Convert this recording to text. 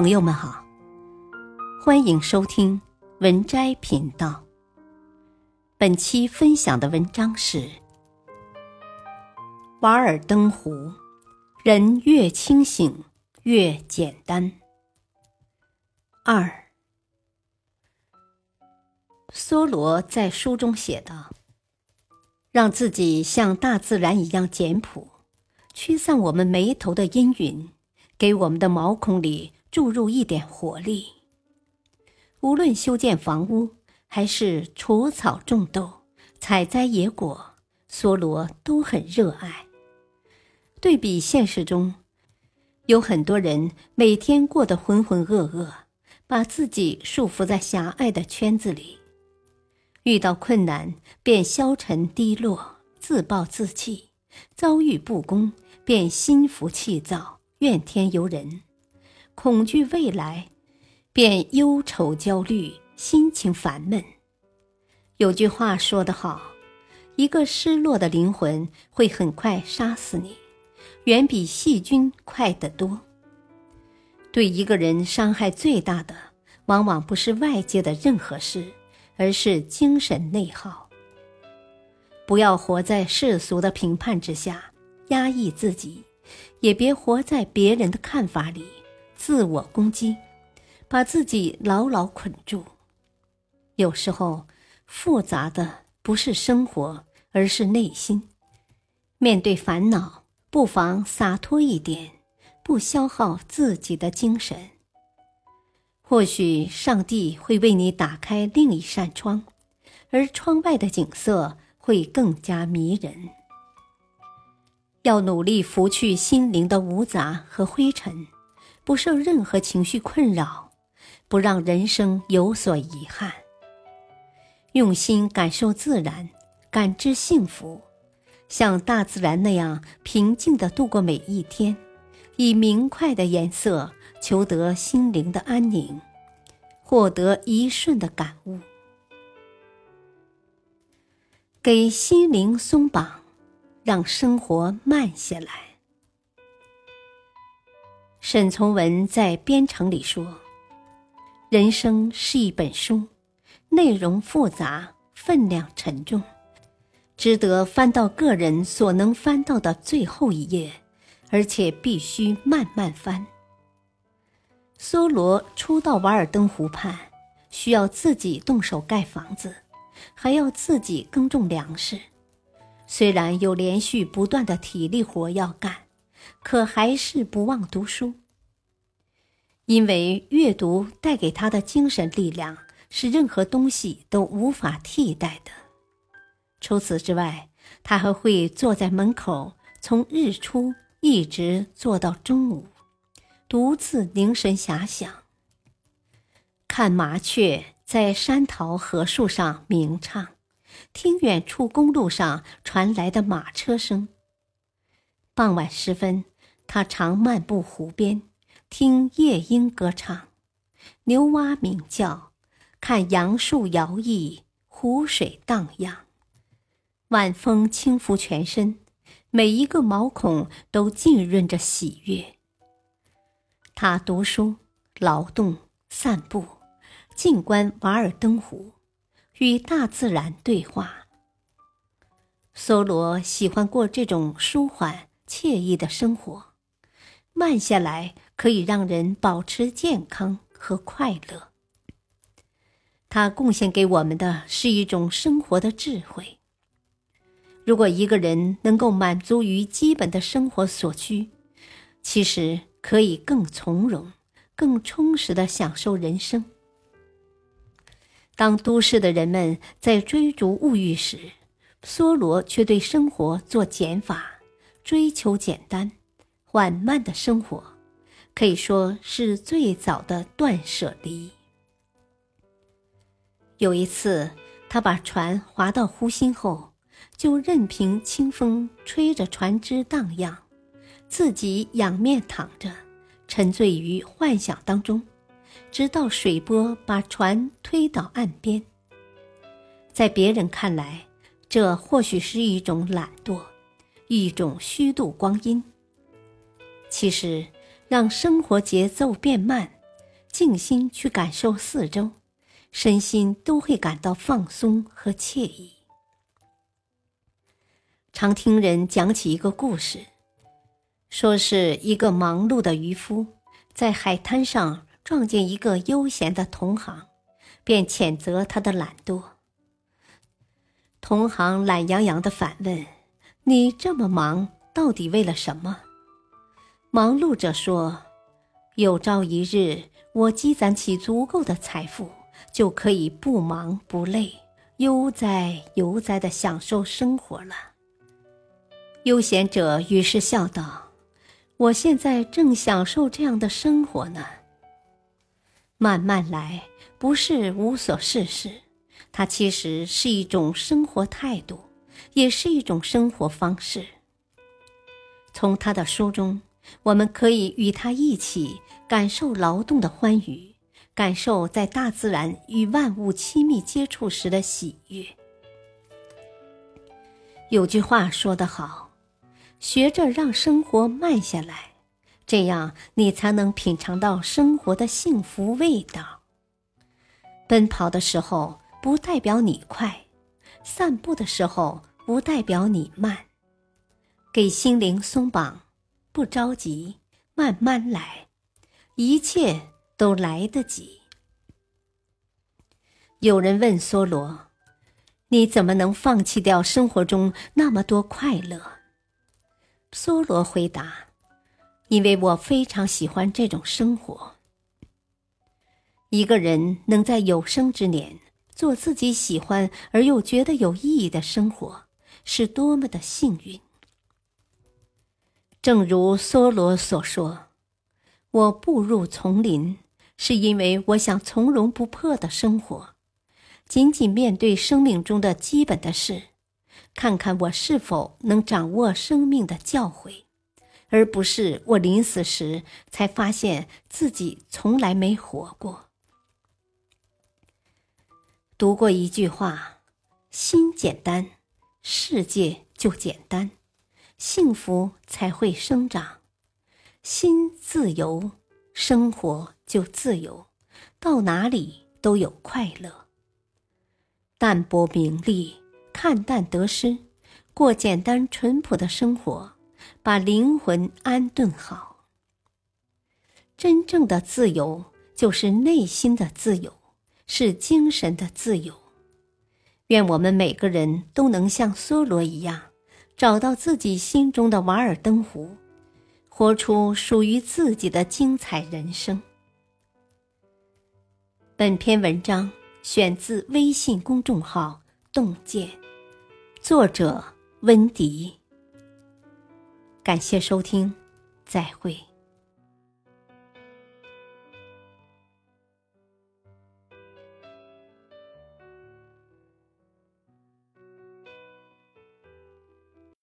朋友们好，欢迎收听文摘频道。本期分享的文章是《瓦尔登湖》，人越清醒越简单。二，梭罗在书中写道：“让自己像大自然一样简朴，驱散我们眉头的阴云，给我们的毛孔里。”注入一点活力。无论修建房屋，还是除草种豆、采摘野果，梭罗都很热爱。对比现实中，有很多人每天过得浑浑噩噩，把自己束缚在狭隘的圈子里，遇到困难便消沉低落、自暴自弃，遭遇不公便心浮气躁、怨天尤人。恐惧未来，便忧愁焦虑，心情烦闷。有句话说得好：“一个失落的灵魂会很快杀死你，远比细菌快得多。”对一个人伤害最大的，往往不是外界的任何事，而是精神内耗。不要活在世俗的评判之下，压抑自己，也别活在别人的看法里。自我攻击，把自己牢牢捆住。有时候，复杂的不是生活，而是内心。面对烦恼，不妨洒脱一点，不消耗自己的精神。或许上帝会为你打开另一扇窗，而窗外的景色会更加迷人。要努力拂去心灵的芜杂和灰尘。不受任何情绪困扰，不让人生有所遗憾。用心感受自然，感知幸福，像大自然那样平静地度过每一天，以明快的颜色求得心灵的安宁，获得一瞬的感悟，给心灵松绑，让生活慢下来。沈从文在《编程》里说：“人生是一本书，内容复杂，分量沉重，值得翻到个人所能翻到的最后一页，而且必须慢慢翻。”梭罗初到瓦尔登湖畔，需要自己动手盖房子，还要自己耕种粮食。虽然有连续不断的体力活要干。可还是不忘读书，因为阅读带给他的精神力量是任何东西都无法替代的。除此之外，他还会坐在门口，从日出一直坐到中午，独自凝神遐想，看麻雀在山桃河树上鸣唱，听远处公路上传来的马车声。傍晚时分，他常漫步湖边，听夜莺歌唱，牛蛙鸣叫，看杨树摇曳，湖水荡漾，晚风轻拂全身，每一个毛孔都浸润着喜悦。他读书、劳动、散步，静观瓦尔登湖，与大自然对话。梭罗喜欢过这种舒缓。惬意的生活，慢下来可以让人保持健康和快乐。他贡献给我们的是一种生活的智慧。如果一个人能够满足于基本的生活所需，其实可以更从容、更充实的享受人生。当都市的人们在追逐物欲时，梭罗却对生活做减法。追求简单、缓慢的生活，可以说是最早的断舍离。有一次，他把船划到湖心后，就任凭清风吹着船只荡漾，自己仰面躺着，沉醉于幻想当中，直到水波把船推到岸边。在别人看来，这或许是一种懒惰。一种虚度光阴。其实，让生活节奏变慢，静心去感受四周，身心都会感到放松和惬意。常听人讲起一个故事，说是一个忙碌的渔夫在海滩上撞见一个悠闲的同行，便谴责他的懒惰。同行懒洋洋的反问：“你这么忙，到底为了什么？”忙碌者说：“有朝一日，我积攒起足够的财富，就可以不忙不累、悠哉悠哉地享受生活了。”悠闲者于是笑道：“我现在正享受这样的生活呢。慢慢来，不是无所事事，它其实是一种生活态度，也是一种生活方式。从他的书中，我们可以与他一起感受劳动的欢愉，感受在大自然与万物亲密接触时的喜悦。有句话说得好。”学着让生活慢下来，这样你才能品尝到生活的幸福味道。奔跑的时候不代表你快，散步的时候不代表你慢。给心灵松绑，不着急，慢慢来，一切都来得及。有人问梭罗：“你怎么能放弃掉生活中那么多快乐？”梭罗回答：“因为我非常喜欢这种生活。一个人能在有生之年做自己喜欢而又觉得有意义的生活，是多么的幸运。正如梭罗所说：‘我步入丛林，是因为我想从容不迫的生活，仅仅面对生命中的基本的事。’”看看我是否能掌握生命的教诲，而不是我临死时才发现自己从来没活过。读过一句话：“心简单，世界就简单，幸福才会生长；心自由，生活就自由，到哪里都有快乐。淡泊名利。”看淡得失，过简单淳朴的生活，把灵魂安顿好。真正的自由就是内心的自由，是精神的自由。愿我们每个人都能像梭罗一样，找到自己心中的瓦尔登湖，活出属于自己的精彩人生。本篇文章选自微信公众号“洞见”。作者温迪。感谢收听，再会。